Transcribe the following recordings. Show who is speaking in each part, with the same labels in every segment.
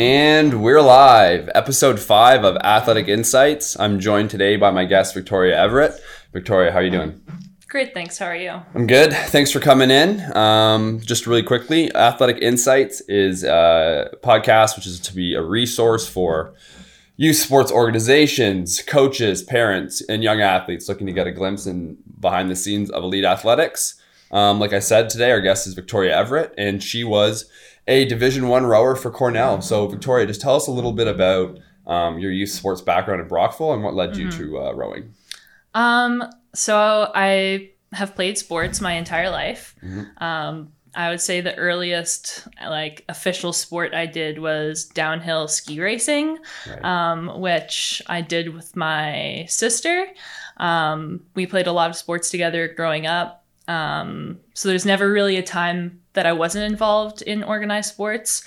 Speaker 1: And we're live, episode five of Athletic Insights. I'm joined today by my guest, Victoria Everett. Victoria, how are you doing?
Speaker 2: Great, thanks. How are you?
Speaker 1: I'm good. Thanks for coming in. Um, just really quickly, Athletic Insights is a podcast which is to be a resource for youth sports organizations, coaches, parents, and young athletes looking to get a glimpse in behind the scenes of elite athletics. Um, like I said today, our guest is Victoria Everett, and she was a Division One rower for Cornell. So, Victoria, just tell us a little bit about um, your youth sports background in Brockville and what led you to uh, rowing.
Speaker 2: Um, so I have played sports my entire life. Um, I would say the earliest like official sport I did was downhill ski racing,
Speaker 1: Right.
Speaker 2: um, which I did with my sister. Um, we played a lot of sports together growing up. Um, so there's never really a time that I wasn't involved in organized sports.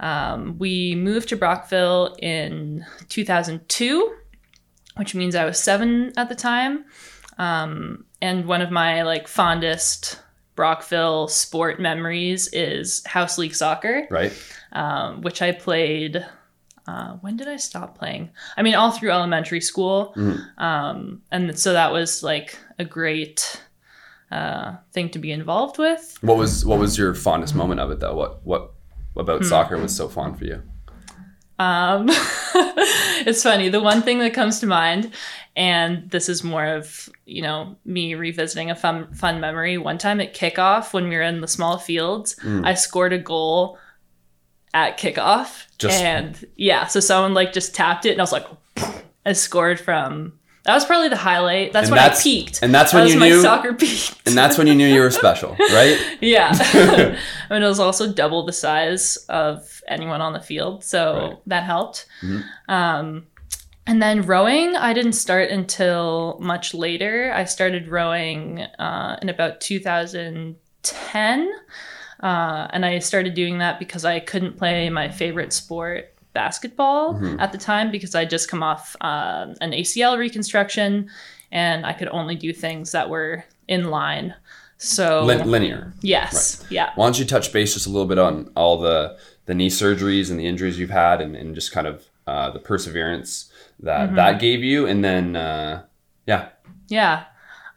Speaker 2: Um, we moved to Brockville in 2002, which means I was seven at the time. Um, and one of my like fondest Brockville sport memories is house league soccer,
Speaker 1: Right.
Speaker 2: um, which I played. Uh, when did I stop playing? I mean, all through elementary school,
Speaker 1: Mhm.
Speaker 2: um, and so that was like a great uh, thing to be involved with.
Speaker 1: What was what was your fondest moment of it though? What what about soccer was so fun for you?
Speaker 2: Um, it's funny. The one thing that comes to mind, and this is more of you know me revisiting a fun fun memory. One time at kickoff, when we were in the small fields,
Speaker 1: Mm.
Speaker 2: I scored a goal at kickoff,
Speaker 1: Just-
Speaker 2: and yeah, so someone like just tapped it, and I was like, I scored from. That was probably the highlight. That's
Speaker 1: And
Speaker 2: when
Speaker 1: that's-
Speaker 2: I peaked.
Speaker 1: and that's
Speaker 2: that
Speaker 1: when
Speaker 2: was
Speaker 1: you knew-
Speaker 2: soccer peaked.
Speaker 1: And that's when you knew you were special, right?
Speaker 2: Yeah. I mean, it was also double the size of anyone on the field. So
Speaker 1: Right.
Speaker 2: that helped.
Speaker 1: Mhm.
Speaker 2: Um, and then rowing, I didn't start until much later. I started rowing uh, in about 2010. Uh, and I started doing that because I couldn't play my favorite sport, basketball,
Speaker 1: Mhm.
Speaker 2: at the time because I just come off um an ACL reconstruction and I could only do things that were in line. So
Speaker 1: Lin- linear.
Speaker 2: Yes. Yeah.
Speaker 1: Why don't you touch base just a little bit on all the the knee surgeries and the injuries you've had, and, and just kind of uh, the perseverance that
Speaker 2: Mm-hmm.
Speaker 1: that gave you, and then uh, yeah,
Speaker 2: Yeah.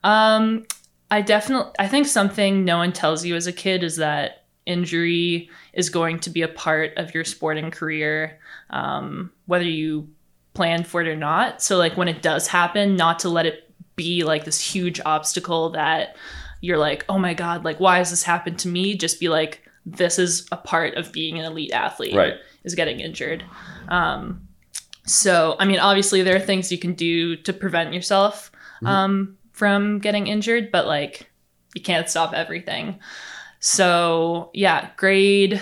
Speaker 2: Um, I definitely, I think something no one tells you as a kid is that injury is going to be a part of your sporting career, um, whether you planned for it or not. So, like, when it does happen, not to let it be like this huge obstacle that you're like, oh my God, like, why has this happened to me? Just be like, this is a part of being an elite athlete.
Speaker 1: right,
Speaker 2: is getting injured. Um, so, I mean, obviously, there are things you can do to prevent yourself um, from getting injured, but like, you can't stop everything. So, yeah, grade,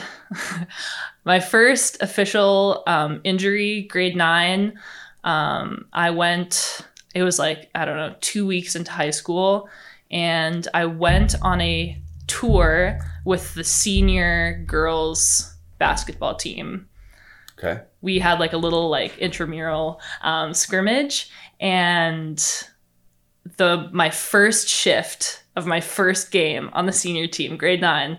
Speaker 2: my first official um, injury, grade nine, um, I went, it was like, I don't know, two weeks into high school, and I went on a tour with the senior girls basketball team.
Speaker 1: Okay,
Speaker 2: we had like a little like intramural um, scrimmage and the my first shift of my first game on the senior team grade nine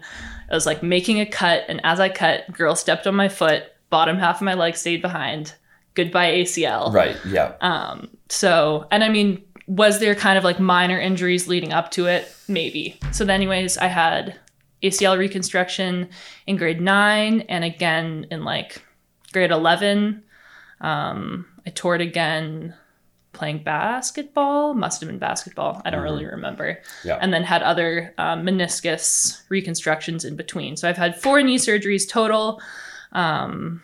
Speaker 2: i was like making a cut and as i cut girl stepped on my foot bottom half of my leg stayed behind goodbye acl
Speaker 1: right, yeah,
Speaker 2: um, so, and I mean, was there kind of like minor injuries leading up to it? Maybe. So, then anyways, I had ACL reconstruction in grade nine and again in like grade 11. Um, I tore it again playing basketball. Must have been basketball. I don't really remember.
Speaker 1: Yeah.
Speaker 2: And then had other um, meniscus reconstructions in between. So, I've had four knee surgeries total. Um,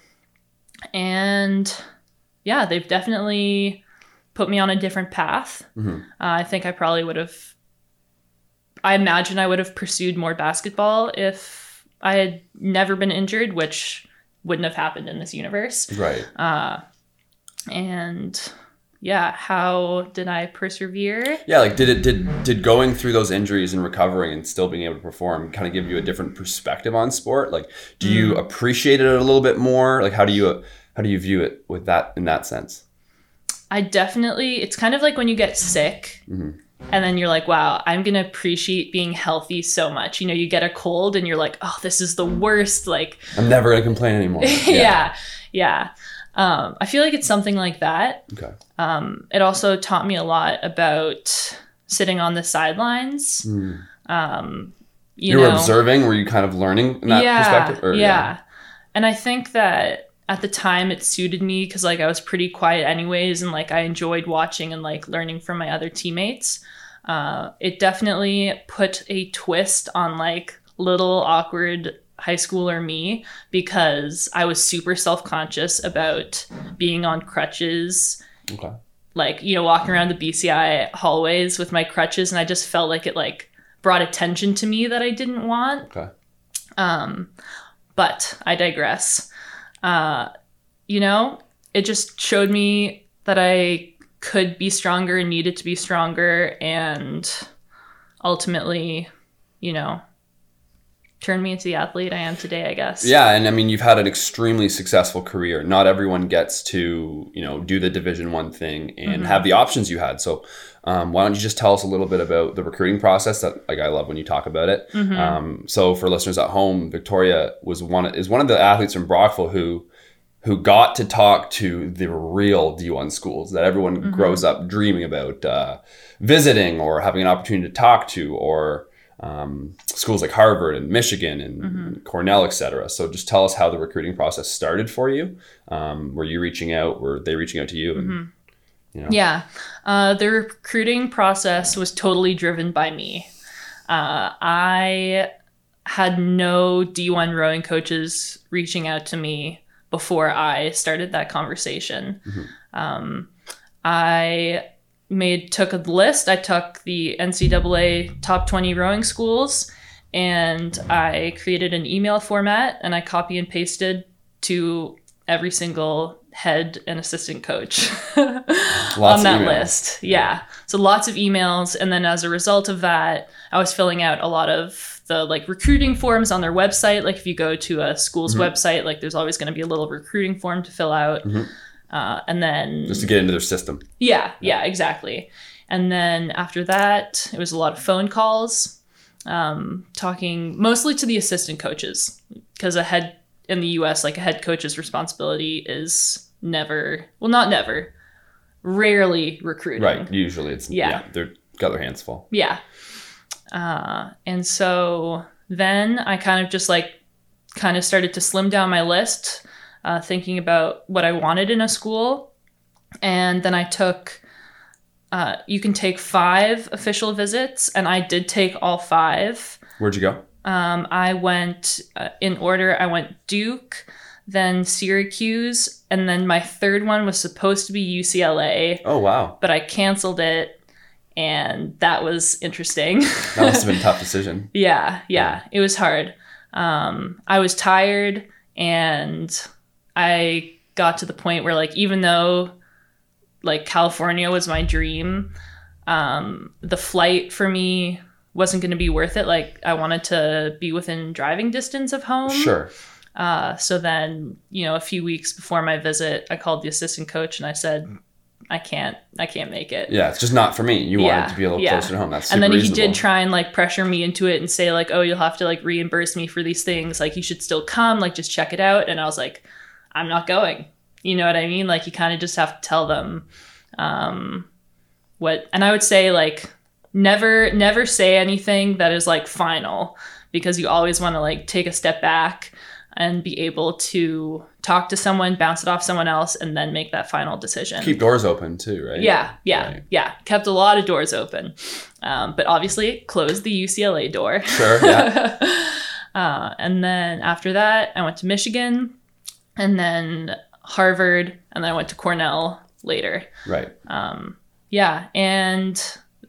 Speaker 2: and yeah, they've definitely put me on a different path.
Speaker 1: Mhm.
Speaker 2: Uh, I think I probably would have. I imagine I would have pursued more basketball if I had never been injured, which wouldn't have happened in this universe.
Speaker 1: right.
Speaker 2: Uh, and yeah, how did I persevere?
Speaker 1: Yeah, like did it did did going through those injuries and recovering and still being able to perform kind of give you a different perspective on sport? Like, do you appreciate it a little bit more? Like, how do you how do you view it with that in that sense?
Speaker 2: I definitely, it's kind of like when you get sick
Speaker 1: Mhm.
Speaker 2: and then you're like, wow, I'm gonna appreciate being healthy so much. You know, you get a cold and you're like, oh, this is the worst. Like,
Speaker 1: I'm never gonna complain anymore.
Speaker 2: yeah, yeah. Um, I feel like it's something like that.
Speaker 1: Okay.
Speaker 2: Um, it also taught me a lot about sitting on the sidelines.
Speaker 1: Mm.
Speaker 2: Um, you,
Speaker 1: You, were
Speaker 2: know,
Speaker 1: observing. Were you kind of learning in that
Speaker 2: yeah,
Speaker 1: perspective? Or-
Speaker 2: yeah. And I think that at the time it suited me because like I was pretty quiet anyways, and like I enjoyed watching and like learning from my other teammates. Uh, it definitely put a twist on like little awkward high schooler me because I was super self conscious about being on crutches
Speaker 1: Okay.
Speaker 2: like you know walking around the BCI hallways with my crutches and I just felt like it like brought attention to me that I didn't want.
Speaker 1: Okay.
Speaker 2: Um but I digress. Uh you know, it just showed me that I could be stronger and needed to be stronger and ultimately, you know, turned me into the athlete I am today, I guess.
Speaker 1: Yeah, and I mean you've had an extremely successful career. Not everyone gets to you know do the Division One thing and
Speaker 2: Mhm.
Speaker 1: have the options you had. So um, why don't you just tell us a little bit about the recruiting process? That like I love when you talk about it.
Speaker 2: Mhm.
Speaker 1: Um, so for listeners at home, Victoria was one is one of the athletes from Brockville who who got to talk to the real D1 schools that everyone
Speaker 2: Mhm.
Speaker 1: grows up dreaming about uh, visiting or having an opportunity to talk to, or um, schools like Harvard and Michigan and
Speaker 2: Mhm.
Speaker 1: Cornell, et cetera. So just tell us how the recruiting process started for you. Um, were you reaching out? Were they reaching out to you? And,
Speaker 2: Mhm.
Speaker 1: you know.
Speaker 2: Yeah. Uh, the recruiting process was totally driven by me. Uh, I had no D1 rowing coaches reaching out to me before I started that conversation.
Speaker 1: Mhm.
Speaker 2: Um, I made took a list. I took the NCAA top 20 rowing schools and I created an email format and I copy and pasted to every single head and assistant coach on that list. Yeah. So lots of emails. And then as a result of that, I was filling out a lot of the like recruiting forms on their website. Like if you go to a school's
Speaker 1: Mhm.
Speaker 2: website, like there's always going to be a little recruiting form to fill out.
Speaker 1: Mhm.
Speaker 2: Uh, and then
Speaker 1: Just to get into their system.
Speaker 2: yeah, yeah, exactly. And then after that, it was a lot of phone calls, um, talking mostly to the assistant coaches because a head in the U.S. like a head coach's responsibility is never, well, not never, rarely recruiting.
Speaker 1: Right. Usually it's
Speaker 2: Yeah.
Speaker 1: yeah, they're got their hands full.
Speaker 2: Yeah. Uh, and so then I kind of just like kind of started to slim down my list, uh, thinking about what I wanted in a school. And then I took, uh, you can take five official visits, and I did take all five.
Speaker 1: Where'd you go?
Speaker 2: Um, I went uh, in order, I went Duke, then Syracuse, and then my third one was supposed to be UCLA,
Speaker 1: Oh wow.
Speaker 2: but I canceled it. And that was interesting.
Speaker 1: That must have been a tough decision.
Speaker 2: Yeah, yeah, it was hard. Um, I was tired, and I got to the point where, like, even though like California was my dream, um, the flight for me wasn't going to be worth it. Like, I wanted to be within driving distance of home.
Speaker 1: Sure.
Speaker 2: Uh, so then, you know, a few weeks before my visit, I called the assistant coach and I said, "I can't, I can't make it."
Speaker 1: Yeah, it's just not for me. You
Speaker 2: Yeah,
Speaker 1: wanted to be a little
Speaker 2: yeah.
Speaker 1: closer to home. That's
Speaker 2: and then
Speaker 1: reasonable.
Speaker 2: he did try and like pressure me into it and say like oh you'll have to like reimburse me for these things like you should still come like just check it out and i was like i'm not going you know what i mean like you kind of just have to tell them um what and i would say like never never say anything that is like final because you always want to like take a step back and be able to talk to someone bounce it off someone else and then make that final decision
Speaker 1: keep doors open too, right?
Speaker 2: yeah, yeah,
Speaker 1: Right.
Speaker 2: yeah. Kept a lot of doors open, um, but obviously closed the UCLA door.
Speaker 1: Sure. Yeah.
Speaker 2: uh, and then after that, I went to Michigan, and then Harvard, and then I went to Cornell later.
Speaker 1: right.
Speaker 2: Um, yeah, and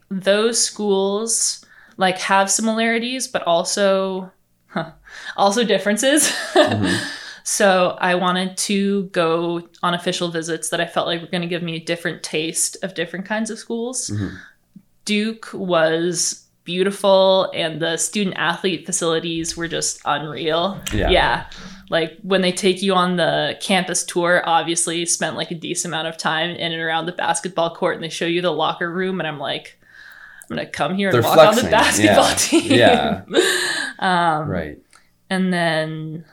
Speaker 2: those schools like have similarities, but also huh, also differences.
Speaker 1: Mhm.
Speaker 2: So I wanted to go on official visits that I felt like were going to give me a different taste of different kinds of schools.
Speaker 1: Mhm.
Speaker 2: Duke was beautiful, and the student athlete facilities were just unreal.
Speaker 1: Yeah.
Speaker 2: Yeah. Like when they take you on the campus tour, obviously spent like a decent amount of time in and around the basketball court and they show you the locker room and I'm like I'm gonna come here and
Speaker 1: They're
Speaker 2: walk on the basketball
Speaker 1: Yeah.
Speaker 2: team.
Speaker 1: Yeah.
Speaker 2: um,
Speaker 1: right.
Speaker 2: and then,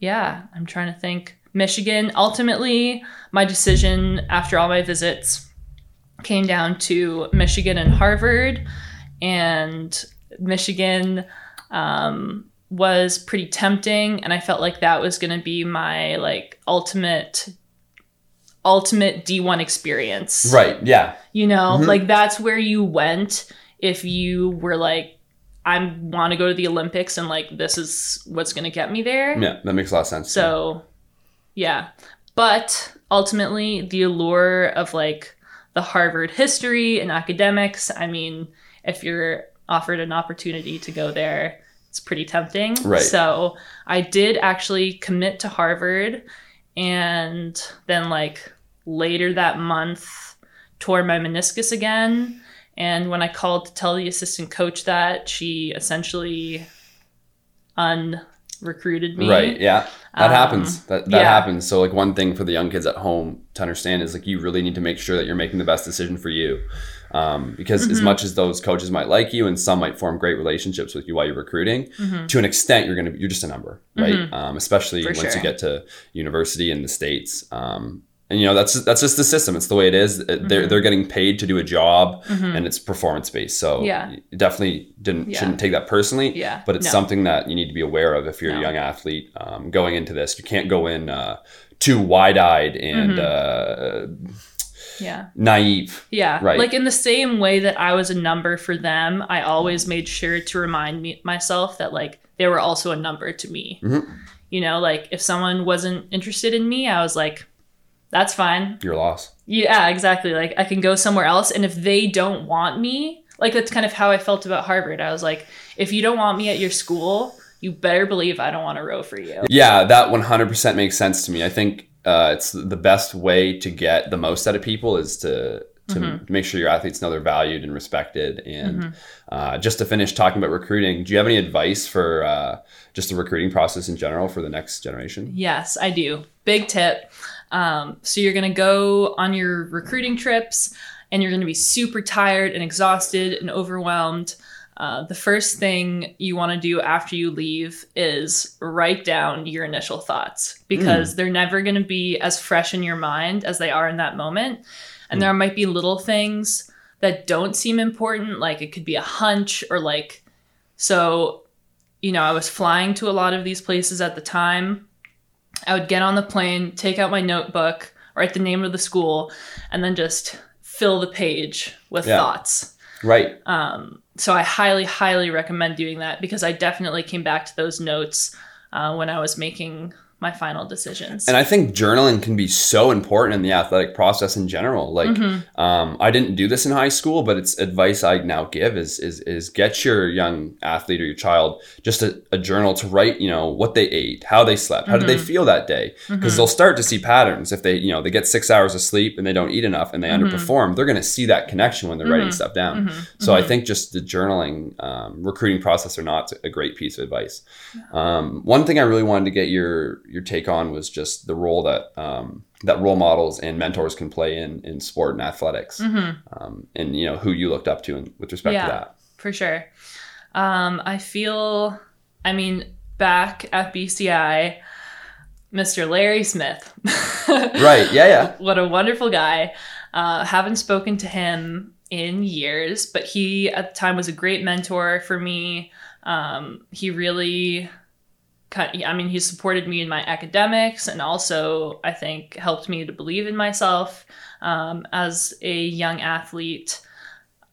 Speaker 2: yeah, I'm trying to think. Michigan, ultimately, my decision after all my visits came down to Michigan and Harvard. And Michigan um, was pretty tempting. And I felt like that was going to be my like ultimate, ultimate D1 experience.
Speaker 1: Right. Yeah.
Speaker 2: You know,
Speaker 1: Mhm.
Speaker 2: like that's where you went if you were like, I want to go to the Olympics and like this is what's going to get me there.
Speaker 1: Yeah. That makes a lot of sense.
Speaker 2: So, yeah. But ultimately, the allure of like the Harvard history and academics, I mean, if you're offered an opportunity to go there, it's pretty tempting.
Speaker 1: Right.
Speaker 2: So, I did actually commit to Harvard and then like later that month tore my meniscus again and when i called to tell the assistant coach that she essentially unrecruited me
Speaker 1: Right. Yeah. That
Speaker 2: Um,
Speaker 1: happens. That that
Speaker 2: yeah.
Speaker 1: happens. So like one thing for the young kids at home to understand is like you really need to make sure that you're making the best decision for you. Um, because as
Speaker 2: Mhm.
Speaker 1: much as those coaches might like you and some might form great relationships with you while you're recruiting,
Speaker 2: Mhm.
Speaker 1: to an extent you're gonna you're just a number, right?
Speaker 2: Mhm.
Speaker 1: Um, especially
Speaker 2: For
Speaker 1: once
Speaker 2: sure.
Speaker 1: you get to university in the states. Um, and you know that's that's just the system. It's the way it is. They're
Speaker 2: Mhm.
Speaker 1: they're getting paid to do a job,
Speaker 2: Mhm.
Speaker 1: and it's performance based. So
Speaker 2: Yeah.
Speaker 1: definitely didn't
Speaker 2: Yeah.
Speaker 1: shouldn't take that personally
Speaker 2: yeah
Speaker 1: but it's
Speaker 2: no.
Speaker 1: something that you need to be aware of if you're
Speaker 2: No.
Speaker 1: a young athlete um, going into this. You can't go in uh, too wide-eyed and uh,
Speaker 2: yeah
Speaker 1: naive.
Speaker 2: yeah
Speaker 1: Right.
Speaker 2: like in the same way that i was a number for them i always made sure to remind me myself that like they were also a number to me
Speaker 1: Mhm.
Speaker 2: you know like if someone wasn't interested in me i was like that's fine
Speaker 1: Your loss.
Speaker 2: Yeah, exactly. Like I can go somewhere else and if they don't want me, like that's kind of how I felt about Harvard. I was like, if you don't want me at your school, you better believe I don't want to row for you.
Speaker 1: Yeah, that 100% makes sense to me. I think uh, it's the best way to get the most out of people is to to
Speaker 2: Mhm.
Speaker 1: make sure your athletes know they're valued and respected. And
Speaker 2: Mhm.
Speaker 1: uh, just to finish talking about recruiting, do you have any advice for uh, just the recruiting process in general for the next generation?
Speaker 2: Yes, I do. Big tip. Um, so you're going to go on your recruiting trips and you're going to be super tired and exhausted and overwhelmed. Uh, the first thing you want to do after you leave is write down your initial thoughts because they're never going to be as fresh in your mind as they are in that moment. And there might be little things that don't seem important, like it could be a hunch or like, so, you know, I was flying to a lot of these places at the time. I would get on the plane, take out my notebook, write the name of the school, and then just fill the page with
Speaker 1: Yeah.
Speaker 2: thoughts.
Speaker 1: Right.
Speaker 2: Um, so I highly, highly recommend doing that because I definitely came back to those notes uh, when I was making my final decisions.
Speaker 1: And I think journaling can be so important in the athletic process in general. Like,
Speaker 2: Mhm.
Speaker 1: um, I didn't do this in high school, but it's advice I now give is is is get your young athlete or your child just a, a journal to write, you know, what they ate, how they slept, how did they
Speaker 2: Mhm.
Speaker 1: feel that day, because
Speaker 2: Mhm.
Speaker 1: they'll start to see patterns if they, you know, they get six hours of sleep and they don't eat enough and they
Speaker 2: Mhm.
Speaker 1: underperform. They're going to see that connection when they're writing
Speaker 2: Mhm.
Speaker 1: stuff down. So I think just the journaling, um, recruiting process or not, a great piece of advice. Um, one thing I really wanted to get your your take on was just the role that um, that role models and mentors can play in in sport and athletics,
Speaker 2: Mhm.
Speaker 1: um, and you know who you looked up to in, with respect
Speaker 2: Yeah.
Speaker 1: to that.
Speaker 2: for sure. Um, I feel, I mean, back at BCI, Mr. Larry Smith.
Speaker 1: Right? Yeah, yeah.
Speaker 2: what a wonderful guy. Uh, haven't spoken to him in years, but he at the time was a great mentor for me. Um, he really, I mean, he supported me in my academics and also, I think, helped me to believe in myself um, as a young athlete.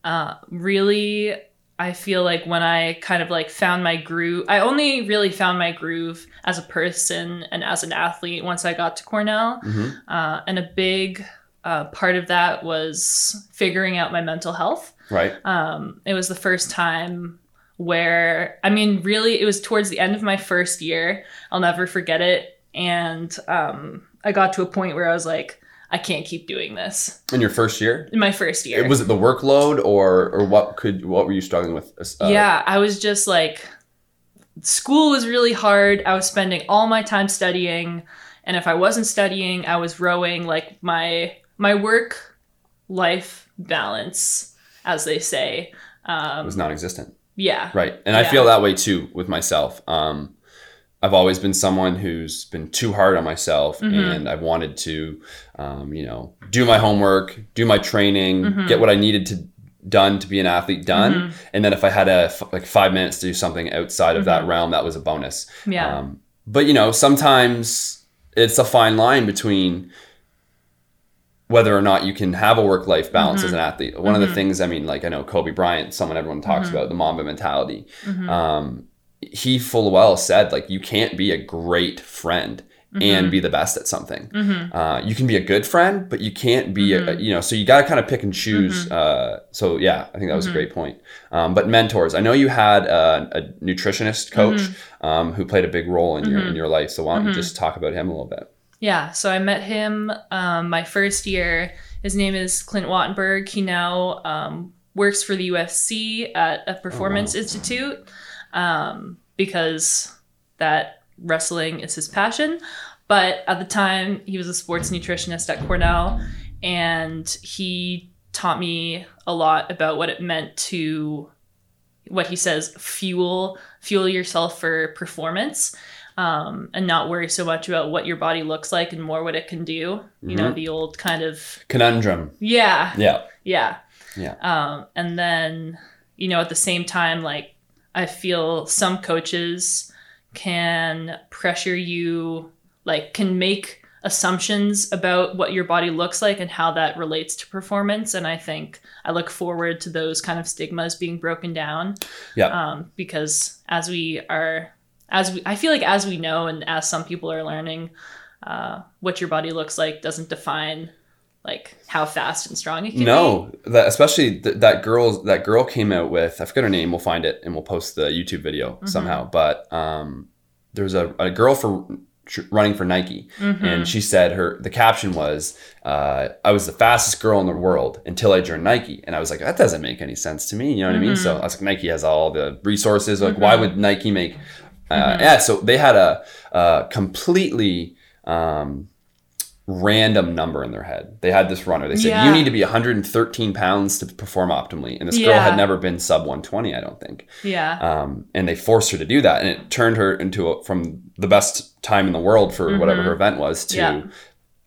Speaker 2: Uh, really, I feel like when I kind of like found my groove, I only really found my groove as a person and as an athlete once I got to Cornell.
Speaker 1: hmm
Speaker 2: Uh, and a big uh, part of that was figuring out my mental health.
Speaker 1: Right.
Speaker 2: Um, it was the first time where, I mean, really, it was towards the end of my first year. I'll never forget it. And um, I got to a point where I was like, I can't keep doing this.
Speaker 1: In your first year,
Speaker 2: In my first year.
Speaker 1: was it the workload or or what could what were you struggling with? Uh,
Speaker 2: yeah, I was just like, school was really hard. I was spending all my time studying, and if I wasn't studying, I was rowing. Like my my work life balance as they say. Um,
Speaker 1: was non-existent.
Speaker 2: Yeah.
Speaker 1: Right. And I feel that way too with myself. Um, I've always been someone who's been too hard on myself
Speaker 2: Mm-hmm.
Speaker 1: and I've wanted to, um, you know, do my homework, do my training,
Speaker 2: Mm-hmm.
Speaker 1: get what I needed to done to be an athlete done. And then if I had a f- like five minutes to do something outside of that realm, that was a bonus.
Speaker 2: Mm-hmm. Yeah.
Speaker 1: Um, but you know, sometimes it's a fine line between whether or not you can have a work life balance as mm-hmm. an athlete. One of the mm-hmm. things, I mean, like I know Kobe Bryant, someone everyone talks mm-hmm. about, the Mamba mentality. Um, he full well said, like, you can't be a great friend and be the best at something. Uh, you can be a good friend, but you can't be, a, you know, so you got to kind of pick and choose. Uh, so, yeah, I think that was a great point. Um, but mentors, I know you had a, a nutritionist coach um, who played a big role in your in your life. So, why don't you just talk about him a little bit?
Speaker 2: Yeah, so I met him um, my first year. His name is Clint Wattenberg. He now um, works for the UFC at a performance institute um, because that wrestling is his passion. But at the time, he was a sports nutritionist at Cornell, and he taught me a lot about what it meant to what he says fuel fuel yourself for performance um, and not worry so much about what your body looks like and more what it can do you know the old kind of
Speaker 1: Conundrum.
Speaker 2: yeah
Speaker 1: Yeah.
Speaker 2: yeah
Speaker 1: Yeah.
Speaker 2: um, and then you know at the same time like i feel some coaches can pressure you like can make assumptions about what your body looks like and how that relates to performance and i think i look forward to those kind of stigmas being broken down
Speaker 1: Yeah.
Speaker 2: um, because as we are as we i feel like as we know and as some people are learning uh, what your body looks like doesn't define like how fast and strong it can be
Speaker 1: No, that especially th- that girl that girl came out with I forget her name. We'll find it and we'll post the YouTube video
Speaker 2: Mm-hmm.
Speaker 1: somehow. But um, there was a, a girl for running for Nike,
Speaker 2: Mm-hmm.
Speaker 1: and she said her the caption was, uh, "I was the fastest girl in the world until I joined Nike," and I was like, that doesn't make any sense to me. You know what I mean?
Speaker 2: Mm-hmm.
Speaker 1: So I was like, Nike has all the resources. Like, why would Nike make? Uh, Yeah, so they had a, a completely. Um, random number in their head. They had this runner. They said
Speaker 2: Yeah.
Speaker 1: you need to be 113 pounds to perform optimally, and this girl
Speaker 2: Yeah.
Speaker 1: had never been sub 120. I don't think.
Speaker 2: yeah
Speaker 1: Um, and they forced her to do that, and it turned her into a, from the best time in the world for whatever her event was to
Speaker 2: Mm-hmm. Yeah.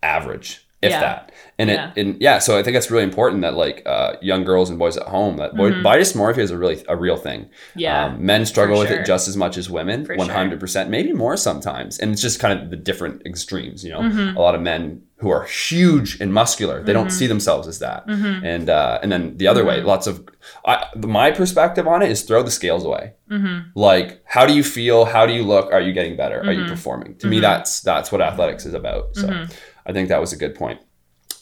Speaker 1: average, if
Speaker 2: Yeah.
Speaker 1: that. And
Speaker 2: Yeah.
Speaker 1: it, and yeah, so I think it's really important that like uh, young girls and boys at home that boy, body dysmorphia is a really a real thing.
Speaker 2: Mm-hmm. Yeah,
Speaker 1: um, men struggle with
Speaker 2: sure.
Speaker 1: it just as much as women, one hundred percent, maybe more sometimes. And it's just kind of the different extremes. You know,
Speaker 2: Mm-hmm.
Speaker 1: a lot of men who are huge and muscular, they don't see themselves as that.
Speaker 2: Mm-hmm.
Speaker 1: And uh, and then the other way, lots of I, my perspective on it is throw the scales away.
Speaker 2: Mm-hmm.
Speaker 1: Like, how do you feel? How do you look? Are you getting better? Are
Speaker 2: Mm-hmm.
Speaker 1: you performing? To me, that's that's what athletics is about. So, I think that was a good point.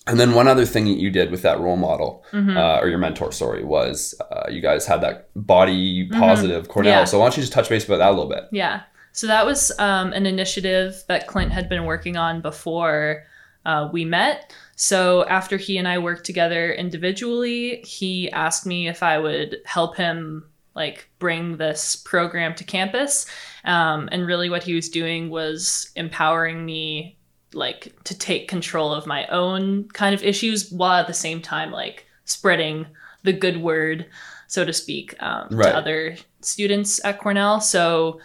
Speaker 1: And then one other thing that you did with that role model
Speaker 2: Mm-hmm.
Speaker 1: uh, or your mentor, sorry, was uh, you guys had that body positive Cornell.
Speaker 2: Mm-hmm. Yeah.
Speaker 1: So why don't you just touch base about that a little bit?
Speaker 2: Yeah. So that was um, an initiative that Clint had been working on before uh, we met. So after he and I worked together individually, he asked me if I would help him like bring this program to campus. Um, and really, what he was doing was empowering me like to take control of my own kind of issues while at the same time like spreading the good word so to speak um,
Speaker 1: Right.
Speaker 2: to other students at cornell so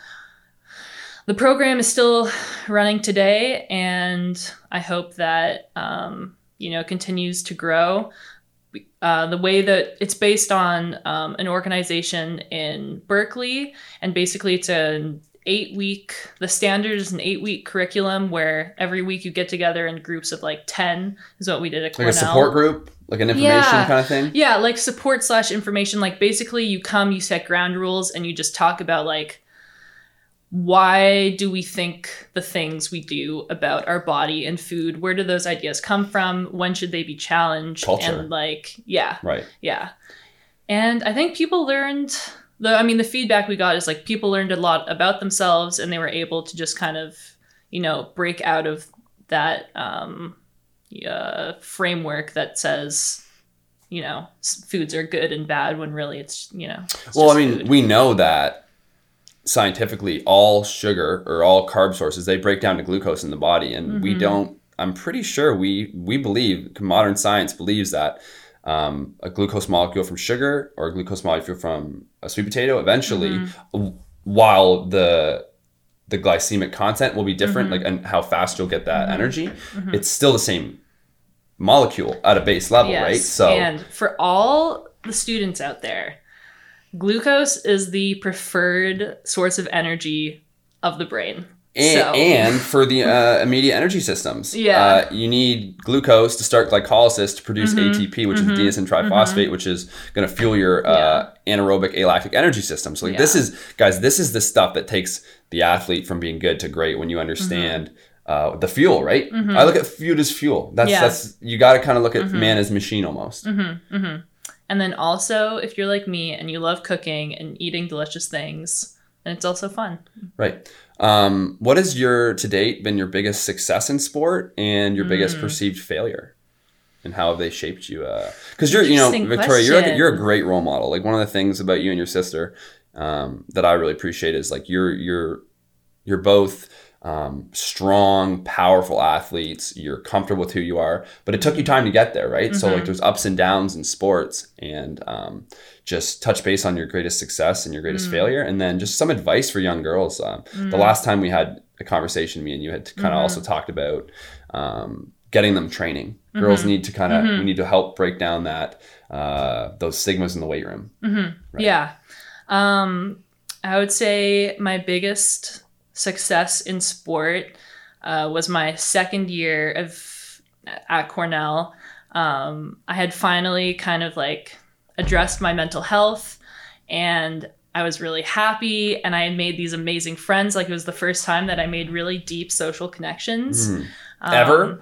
Speaker 2: the program is still running today and i hope that um, you know continues to grow uh, the way that it's based on um, an organization in berkeley and basically it's an eight week the standard is an eight week curriculum where every week you get together in groups of like 10 is what we did at
Speaker 1: Like
Speaker 2: cornell
Speaker 1: a support group, like an information
Speaker 2: Yeah.
Speaker 1: kind of thing?
Speaker 2: yeah, like support slash information. Like basically, you come, you set ground rules, and you just talk about like why do we think the things we do about our body and food? Where do those ideas come from? When should they be challenged?
Speaker 1: Culture.
Speaker 2: And like, yeah,
Speaker 1: Right.
Speaker 2: yeah. And I think people learned the I mean the feedback we got is like people learned a lot about themselves and they were able to just kind of, you know, break out of that um uh, framework that says you know foods are good and bad when really it's you know it's
Speaker 1: Well, I mean,
Speaker 2: food.
Speaker 1: we know that scientifically all sugar or all carb sources they break down to glucose in the body and we
Speaker 2: Mm-hmm.
Speaker 1: don't i'm pretty sure we we believe modern science believes that um, a glucose molecule from sugar or a glucose molecule from a sweet potato, eventually,
Speaker 2: Mm-hmm.
Speaker 1: while the the glycemic content will be different,
Speaker 2: Mm-hmm.
Speaker 1: like and how fast you'll get that energy, it's still the same molecule at a base level,
Speaker 2: Yes.
Speaker 1: right? So
Speaker 2: and for all the students out there, glucose is the preferred source of energy of the brain.
Speaker 1: And,
Speaker 2: so,
Speaker 1: and for the uh, immediate energy systems.
Speaker 2: Yeah.
Speaker 1: Uh, you need glucose to start glycolysis to produce
Speaker 2: Mm-hmm.
Speaker 1: ATP, which is adenosine triphosphate, which is going to fuel your uh, anaerobic alactic energy system. So, like, this is, guys, this is the stuff that takes the athlete from being good to great when you understand. Uh, the fuel, right? I look at food as fuel. That's
Speaker 2: Mm-hmm. Yeah. Mm-hmm.
Speaker 1: that's you got to kind of look at man as machine almost.
Speaker 2: and then also, if you're like me and you love cooking and eating delicious things, then it's also fun.
Speaker 1: Right. Um, what has your to date been your biggest success in sport and your
Speaker 2: Mm.
Speaker 1: biggest perceived failure? And how have they shaped you? Because you're, you know, Victoria, you're like, you're a great role model. Like one of the things about you and your sister um, that I really appreciate is like you're you're you're both um, strong, powerful athletes. You're comfortable with who you are, but it took you time to get there, right? So
Speaker 2: Mm-hmm.
Speaker 1: like there's ups and downs in sports, and um, just touch base on your greatest success and your greatest
Speaker 2: Mm.
Speaker 1: failure, and then just some advice for young girls. Um, The last time we had a conversation, me and you had kind of
Speaker 2: Mm-hmm.
Speaker 1: also talked about um, getting them training. Girls
Speaker 2: Mm-hmm.
Speaker 1: need to kind of we need to help break down that uh, those stigmas in the weight room. Right.
Speaker 2: Yeah. Um, I would say my biggest success in sport uh, was my second year of at Cornell. Um, I had finally kind of like addressed my mental health and I was really happy and I had made these amazing friends. Like it was the first time that I made really deep social connections. Um,
Speaker 1: Ever? Or,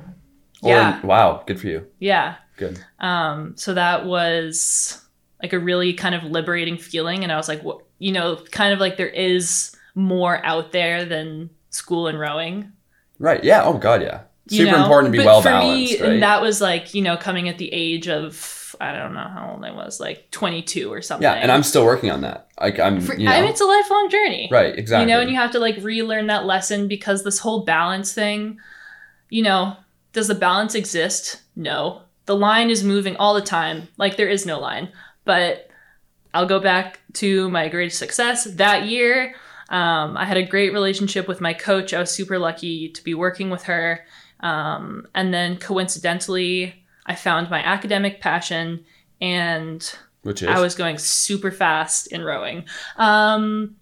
Speaker 2: yeah.
Speaker 1: wow, good for you.
Speaker 2: Yeah.
Speaker 1: Good.
Speaker 2: Um, so that was like a really kind of liberating feeling. And I was like, wh- you know, kind of like there is more out there than school and rowing.
Speaker 1: Right. Yeah. Oh God. Yeah.
Speaker 2: you
Speaker 1: Super
Speaker 2: know?
Speaker 1: important to be
Speaker 2: But
Speaker 1: well
Speaker 2: for
Speaker 1: balanced.
Speaker 2: Me,
Speaker 1: right?
Speaker 2: That was like, you know, coming at the age of, I don't know how old I was, like 22 or something.
Speaker 1: yeah, and I'm still working on that. Like I'm,
Speaker 2: For,
Speaker 1: you know,
Speaker 2: I mean, it's a lifelong journey.
Speaker 1: right. Exactly.
Speaker 2: You know, and you have to like relearn that lesson because this whole balance thing, you know, does the balance exist? No. The line is moving all the time. Like there is no line. But I'll go back to my greatest success that year. Um, I had a great relationship with my coach. I was super lucky to be working with her. Um, and then coincidentally, I found my academic passion and
Speaker 1: which is
Speaker 2: I was going super fast in rowing. Um,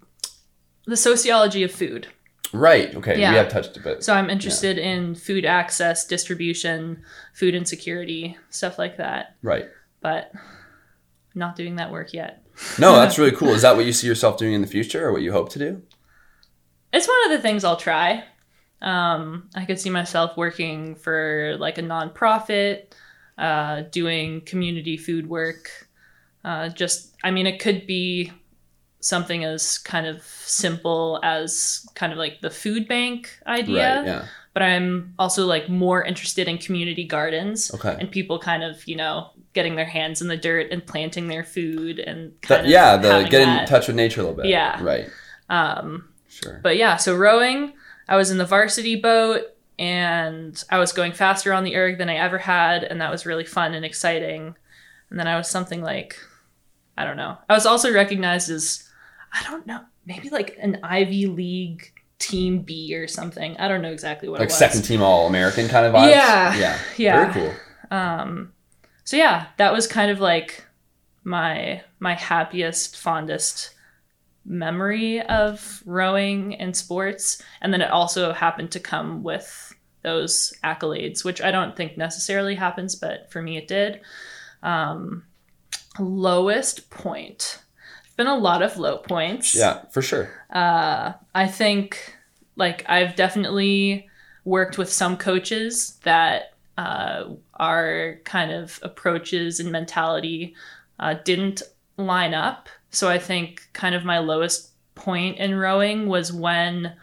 Speaker 2: the sociology of food.
Speaker 1: right. Okay,
Speaker 2: Yeah.
Speaker 1: we have touched a bit.
Speaker 2: So I'm interested in food access, distribution, food insecurity, stuff like that.
Speaker 1: right.
Speaker 2: But not doing that work yet.
Speaker 1: No, that's really cool. Is that what you see yourself doing in the future, or what you hope to do?
Speaker 2: It's one of the things I'll try. Um, I could see myself working for like a nonprofit, uh, doing community food work. Uh, just, I mean, it could be something as kind of simple as kind of like the food bank idea.
Speaker 1: Right. Yeah.
Speaker 2: But I'm also like more interested in community gardens
Speaker 1: Okay.
Speaker 2: and people kind of, you know, getting their hands in the dirt and planting their food and of
Speaker 1: yeah. The getting in
Speaker 2: that.
Speaker 1: touch with nature a little bit.
Speaker 2: Yeah.
Speaker 1: Right.
Speaker 2: Um,
Speaker 1: Sure.
Speaker 2: but yeah, so rowing, I was in the varsity boat and I was going faster on the erg than I ever had, and that was really fun and exciting. And then I was something like, I don't know. I was also recognized as, I don't know, maybe like an Ivy League team B or something. I don't know exactly what
Speaker 1: like
Speaker 2: it was.
Speaker 1: second team All American kind of vibes.
Speaker 2: Yeah.
Speaker 1: Yeah.
Speaker 2: Yeah.
Speaker 1: Very cool.
Speaker 2: Um, so yeah, that was kind of like my my happiest, fondest memory of rowing and sports, and then it also happened to come with those accolades, which I don't think necessarily happens, but for me it did. Um, lowest point. Been a lot of low points.
Speaker 1: Yeah, for sure.
Speaker 2: Uh, I think like I've definitely worked with some coaches that uh, our kind of approaches and mentality uh, didn't line up. So I think kind of my lowest point in rowing was when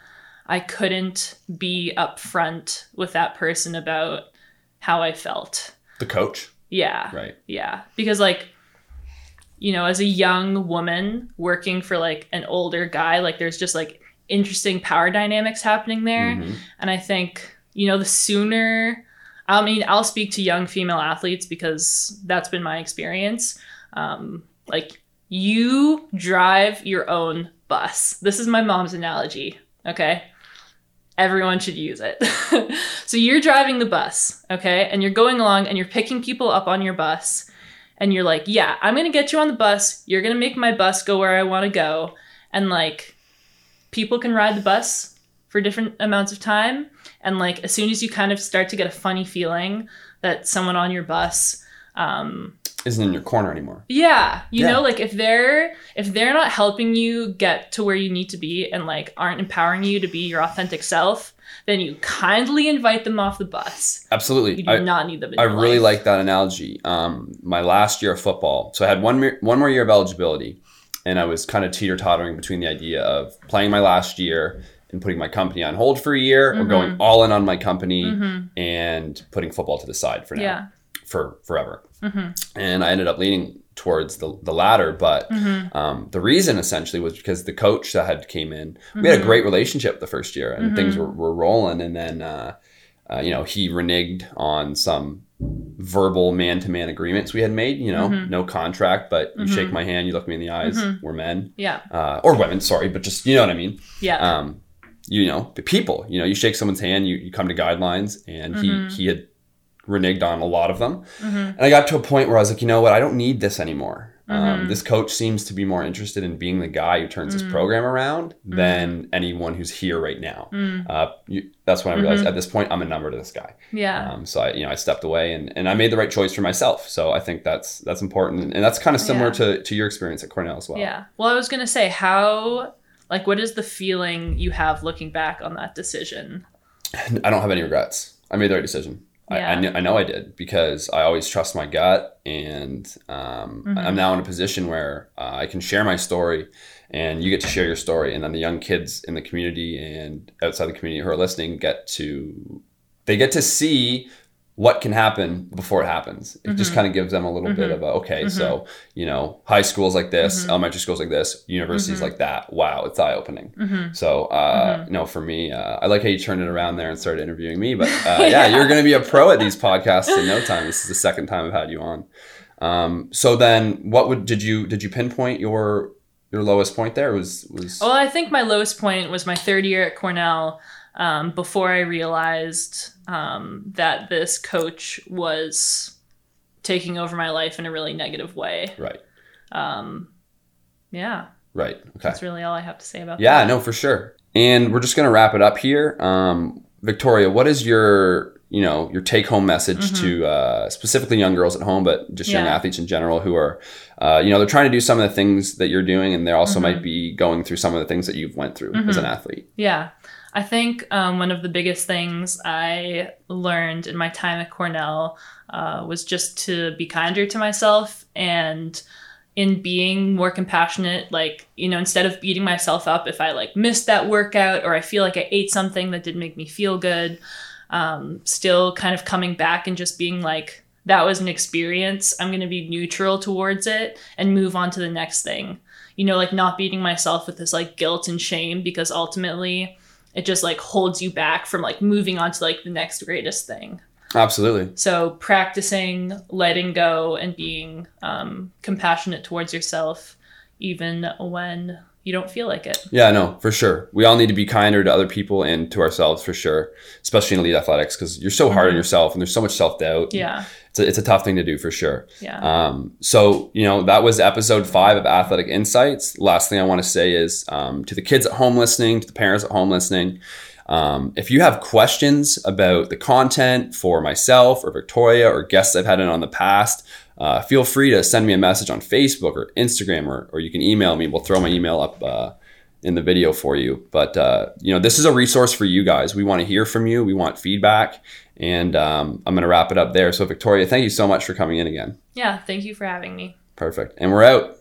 Speaker 2: I couldn't be upfront with that person about how I felt.
Speaker 1: The coach.
Speaker 2: Yeah.
Speaker 1: Right.
Speaker 2: Yeah, because like you know, as a young woman working for like an older guy, like there's just like interesting power dynamics happening there.
Speaker 1: Mhm.
Speaker 2: And I think, you know, the sooner I mean, I'll speak to young female athletes because that's been my experience. Um, like, you drive your own bus. This is my mom's analogy, okay? Everyone should use it. so, you're driving the bus, okay? And you're going along and you're picking people up on your bus. And you're like, yeah, I'm gonna get you on the bus. You're gonna make my bus go where I wanna go. And like, people can ride the bus for different amounts of time and like as soon as you kind of start to get a funny feeling that someone on your bus um
Speaker 1: Isn't in your corner anymore.
Speaker 2: yeah you
Speaker 1: Yeah.
Speaker 2: know like if they're if they're not helping you get to where you need to be and like aren't empowering you to be your authentic self then you kindly invite them off the bus
Speaker 1: Absolutely.
Speaker 2: you do
Speaker 1: I,
Speaker 2: not need them
Speaker 1: I really
Speaker 2: life.
Speaker 1: like that analogy. Um, my last year of football, so I had one one more year of eligibility, and I was kind of teeter tottering between the idea of playing my last year and putting my company on hold for a year, or going all in on my company
Speaker 2: Mhm.
Speaker 1: and putting football to the side for now,
Speaker 2: yeah
Speaker 1: for forever.
Speaker 2: Mhm.
Speaker 1: And I ended up leaning towards the, the latter, but
Speaker 2: Mhm.
Speaker 1: um, the reason essentially was because the coach that had came in, we had a
Speaker 2: Mhm.
Speaker 1: great relationship the first year, and things were, were rolling, and then. Uh, uh, you know, he reneged on some verbal man-to-man agreements we had made. You know,
Speaker 2: Mhm.
Speaker 1: no contract, but you
Speaker 2: Mhm.
Speaker 1: shake my hand, you look me in the eyes.
Speaker 2: Mhm.
Speaker 1: We're men
Speaker 2: yeah
Speaker 1: uh, or women, sorry, but just you know what I mean.
Speaker 2: yeah
Speaker 1: Um, you know, the people. You know, you shake someone's hand, you, you come to guidelines, and
Speaker 2: Mhm.
Speaker 1: he he had reneged on a lot of them.
Speaker 2: Mhm.
Speaker 1: And I got to a point where I was like, you know what, I don't need this anymore. Um,
Speaker 2: Mhm.
Speaker 1: this coach seems to be more interested in being the guy who turns
Speaker 2: Mm.
Speaker 1: his program around than anyone who's here right now.
Speaker 2: Mm.
Speaker 1: Uh, you, that's when I realized
Speaker 2: Mhm.
Speaker 1: at this point I'm a number to this guy.
Speaker 2: yeah
Speaker 1: Um, so I, you know, I stepped away and, and I made the right choice for myself. So I think that's that's important, and that's kind of similar
Speaker 2: Yeah.
Speaker 1: to, to your experience at Cornell as well.
Speaker 2: Yeah. Well, I was gonna say how like what is the feeling you have looking back on that decision?
Speaker 1: I don't have any regrets. I made the right decision. I, I,
Speaker 2: Yeah.
Speaker 1: kn- I know I did because I always trust my gut, and um,
Speaker 2: Mhm.
Speaker 1: I'm now in a position where uh, I can share my story, and you get to share your story, and then the young kids in the community and outside the community who are listening get to they get to see what can happen before it happens. It just
Speaker 2: Mhm.
Speaker 1: kind of gives them a little bit
Speaker 2: Mhm.
Speaker 1: of a okay, so you know, high schools like this,
Speaker 2: Mhm.
Speaker 1: elementary schools like this, universities
Speaker 2: Mhm.
Speaker 1: like that. Wow, it's eye opening.
Speaker 2: Mm-hmm.
Speaker 1: So, uh, no, for me, uh, I like how you turned it around there and started interviewing me. But uh, yeah,
Speaker 2: Yeah.
Speaker 1: you're going to be a pro at these podcasts in no time. This is the second time I've had you on. Um, so then, what would did you did you pinpoint your your lowest point there? Was was
Speaker 2: Well, I think my lowest point was my third year at Cornell. Um, before I realized um, that this coach was taking over my life in a really negative way.
Speaker 1: right,
Speaker 2: Um, yeah,
Speaker 1: right, okay,
Speaker 2: that's really all I have to say about
Speaker 1: yeah,
Speaker 2: that.
Speaker 1: Yeah, no, for sure. And we're just going to wrap it up here. Um, Victoria, what is your you know your take home message to uh, specifically young girls at home, but just young
Speaker 2: Mm-hmm.
Speaker 1: Athletes in general who are uh, you know they're trying to do some of the things that you're doing, and they also
Speaker 2: Mhm.
Speaker 1: might be going through some of the things that you've went through as an athlete.
Speaker 2: Yeah. I think um, one of the biggest things I learned in my time at Cornell uh, was just to be kinder to myself and in being more compassionate like you know instead of beating myself up if i like missed that workout or i feel like i ate something that didn't make me feel good um, still kind of coming back and just being like that was an experience. I'm going to be neutral towards it and move on to the next thing. You know like not beating myself with this like guilt and shame because ultimately it just like holds you back from like moving on to like the next greatest thing
Speaker 1: Absolutely.
Speaker 2: so practicing letting go and being um, compassionate towards yourself even when you don't feel like it
Speaker 1: Yeah, no, for sure. We all need to be kinder to other people and to ourselves for sure, especially in elite athletics because you're so hard on
Speaker 2: Mhm.
Speaker 1: yourself and there's so much self doubt.
Speaker 2: yeah
Speaker 1: It's a, it's a tough thing to do for sure.
Speaker 2: yeah
Speaker 1: Um, so, you know, that was episode five of Athletic Insights. Last thing I want to say is um, to the kids at home listening, to the parents at home listening, um, if you have questions about the content for myself or Victoria or guests I've had in on the past, uh, feel free to send me a message on Facebook or Instagram, or, or you can email me. We'll throw my email up uh, in the video for you. But, uh, you know, this is a resource for you guys. We want to hear from you, we want feedback. And um, I'm going to wrap it up there. So, Victoria, thank you so much for coming in again.
Speaker 2: yeah thank you for having me
Speaker 1: Perfect. And we're out.